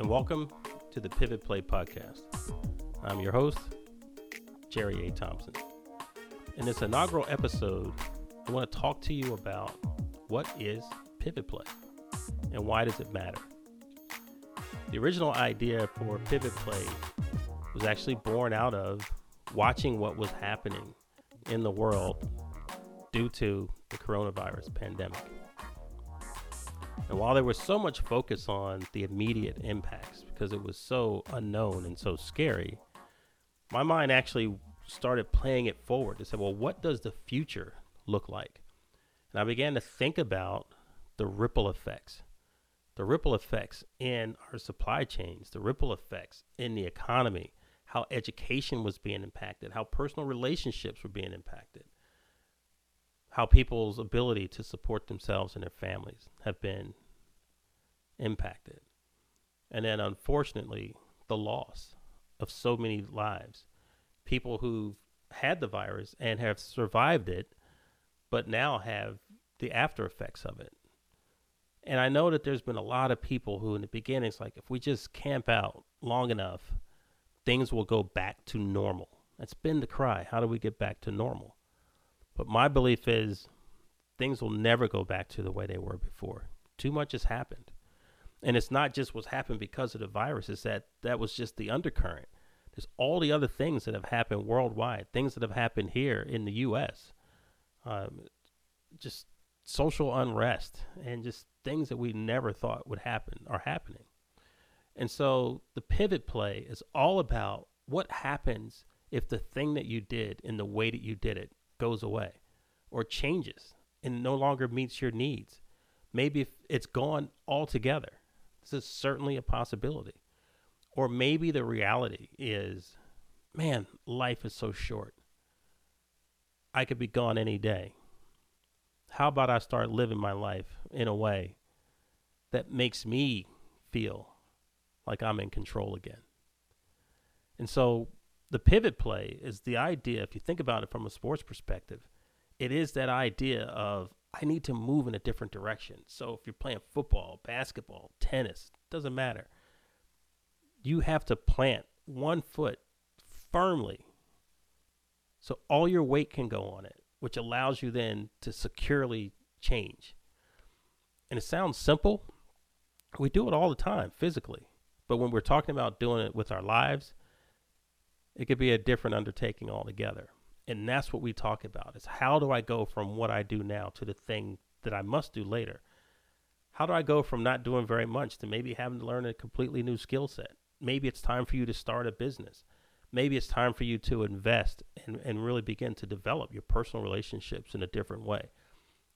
and welcome to the Pivot Play Podcast. I'm your host, Jerry A. Thompson. In this inaugural episode, I want to talk to you about what is Pivot Play and why does it matter. The original idea for Pivot Play was actually born out of watching what was happening in the world due to the coronavirus pandemic. And while there was so much focus on the immediate impacts because it was so unknown and so scary, my mind actually started playing it forward to say, well, what does the future look like? And I began to think about the ripple effects, the ripple effects in our supply chains, the ripple effects in the economy, how education was being impacted, how personal relationships were being impacted how people's ability to support themselves and their families have been impacted. And then, unfortunately, the loss of so many lives. People who've had the virus and have survived it, but now have the after effects of it. And I know that there's been a lot of people who, in the beginning, it's like if we just camp out long enough, things will go back to normal. That's been the cry. How do we get back to normal? But my belief is things will never go back to the way they were before. Too much has happened. And it's not just what's happened because of the virus, it's that that was just the undercurrent. There's all the other things that have happened worldwide, things that have happened here in the U.S., um, just social unrest and just things that we never thought would happen are happening. And so the pivot play is all about what happens if the thing that you did in the way that you did it goes away or changes and no longer meets your needs. Maybe it's gone altogether. This is certainly a possibility. Or maybe the reality is, man, life is so short. I could be gone any day. How about I start living my life in a way that makes me feel like I'm in control again? And so the pivot play is the idea, if you think about it from a sports perspective, it is that idea of I need to move in a different direction. So if you're playing football, basketball, tennis, doesn't matter. You have to plant one foot firmly so all your weight can go on it, which allows you then to securely change. And it sounds simple. We do it all the time physically. But when we're talking about doing it with our lives, it could be a different undertaking altogether. And that's what we talk about is how do I go from what I do now to the thing that I must do later? How do I go from not doing very much to maybe having to learn a completely new skill set? Maybe it's time for you to start a business. Maybe it's time for you to invest and, and really begin to develop your personal relationships in a different way.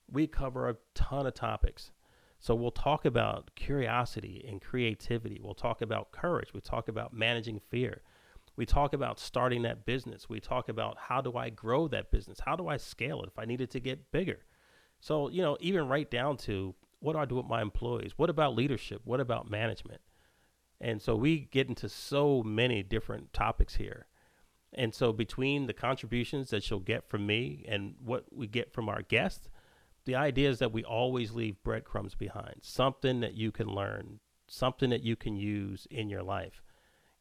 We cover a ton of topics. So we'll talk about curiosity and creativity. We'll talk about courage. We talk about managing fear. We talk about starting that business. We talk about how do I grow that business? How do I scale it if I needed to get bigger? So, you know, even right down to what do I do with my employees? What about leadership? What about management? And so we get into so many different topics here. And so between the contributions that you'll get from me and what we get from our guests, the idea is that we always leave breadcrumbs behind, something that you can learn, something that you can use in your life.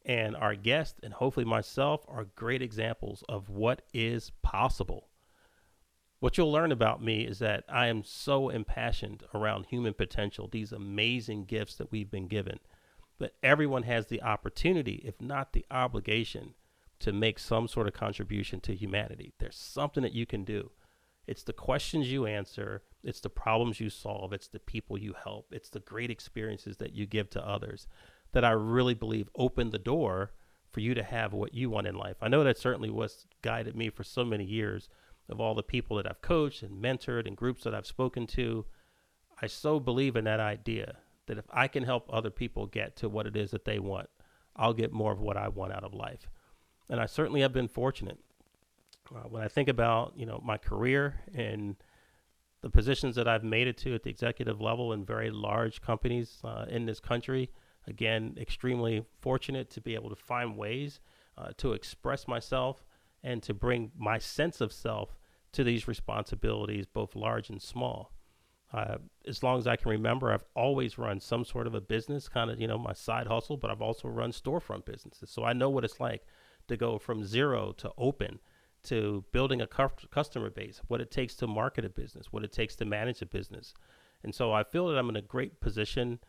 And our guest and hopefully myself are great examples of what is possible. What you'll learn about me is that I am so impassioned around human potential, these amazing gifts that we've been given. But everyone has the opportunity, if not the obligation, to make some sort of contribution to humanity. There's something that you can do. It's the questions you answer, it's the problems you solve, it's the people you help, it's the great experiences that you give to others that I really believe opened the door for you to have what you want in life. I know that certainly was guided me for so many years of all the people that I've coached and mentored and groups that I've spoken to. I so believe in that idea that if I can help other people get to what it is that they want, I'll get more of what I want out of life. And I certainly have been fortunate. Uh, when I think about, you know, my career and the positions that I've made it to at the executive level in very large companies uh, in this country, Again, extremely fortunate to be able to find ways uh, to express myself and to bring my sense of self to these responsibilities, both large and small. Uh, as long as I can remember, I've always run some sort of a business, kind of, you know, my side hustle, but I've also run storefront businesses. So I know what it's like to go from zero to open to building a cu- customer base, what it takes to market a business, what it takes to manage a business. And so I feel that I'm in a great position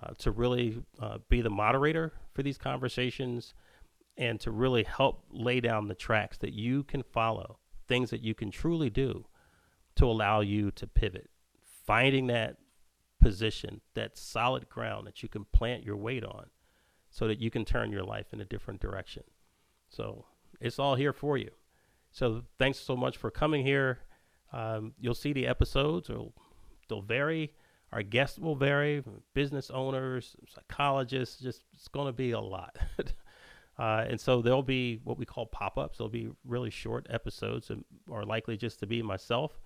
uh, to really uh, be the moderator for these conversations and to really help lay down the tracks that you can follow, things that you can truly do to allow you to pivot. Finding that position, that solid ground that you can plant your weight on so that you can turn your life in a different direction. So it's all here for you. So thanks so much for coming here. Um, you'll see the episodes, or they'll vary. Our guests will vary. Business owners, psychologists. Just it's going to be a lot. uh, and so there'll be what we call pop-ups. There'll be really short episodes, and are likely just to be myself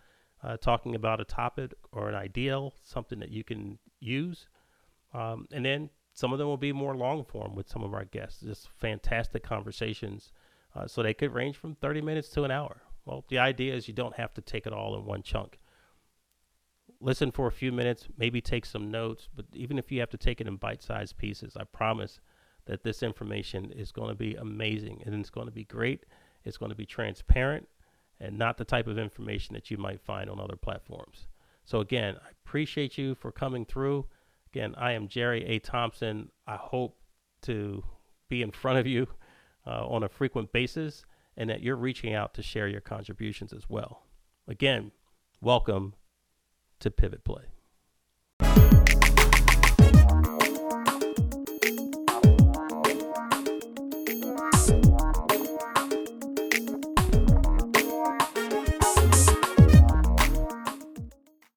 uh, talking about a topic or an ideal, something that you can use. Um, and then some of them will be more long form with some of our guests. Just fantastic conversations uh, so they could range from 30 minutes to an hour. Well, the idea is you don't have to take it all in one chunk. Listen for a few minutes, maybe take some notes, but even if you have to take it in bite sized pieces, I promise that this information is going to be amazing and it's going to be great. It's going to be transparent and not the type of information that you might find on other platforms. So, again, I appreciate you for coming through. Again, I am Jerry A. Thompson. I hope to be in front of you uh, on a frequent basis and that you're reaching out to share your contributions as well. Again, welcome to Pivot Play.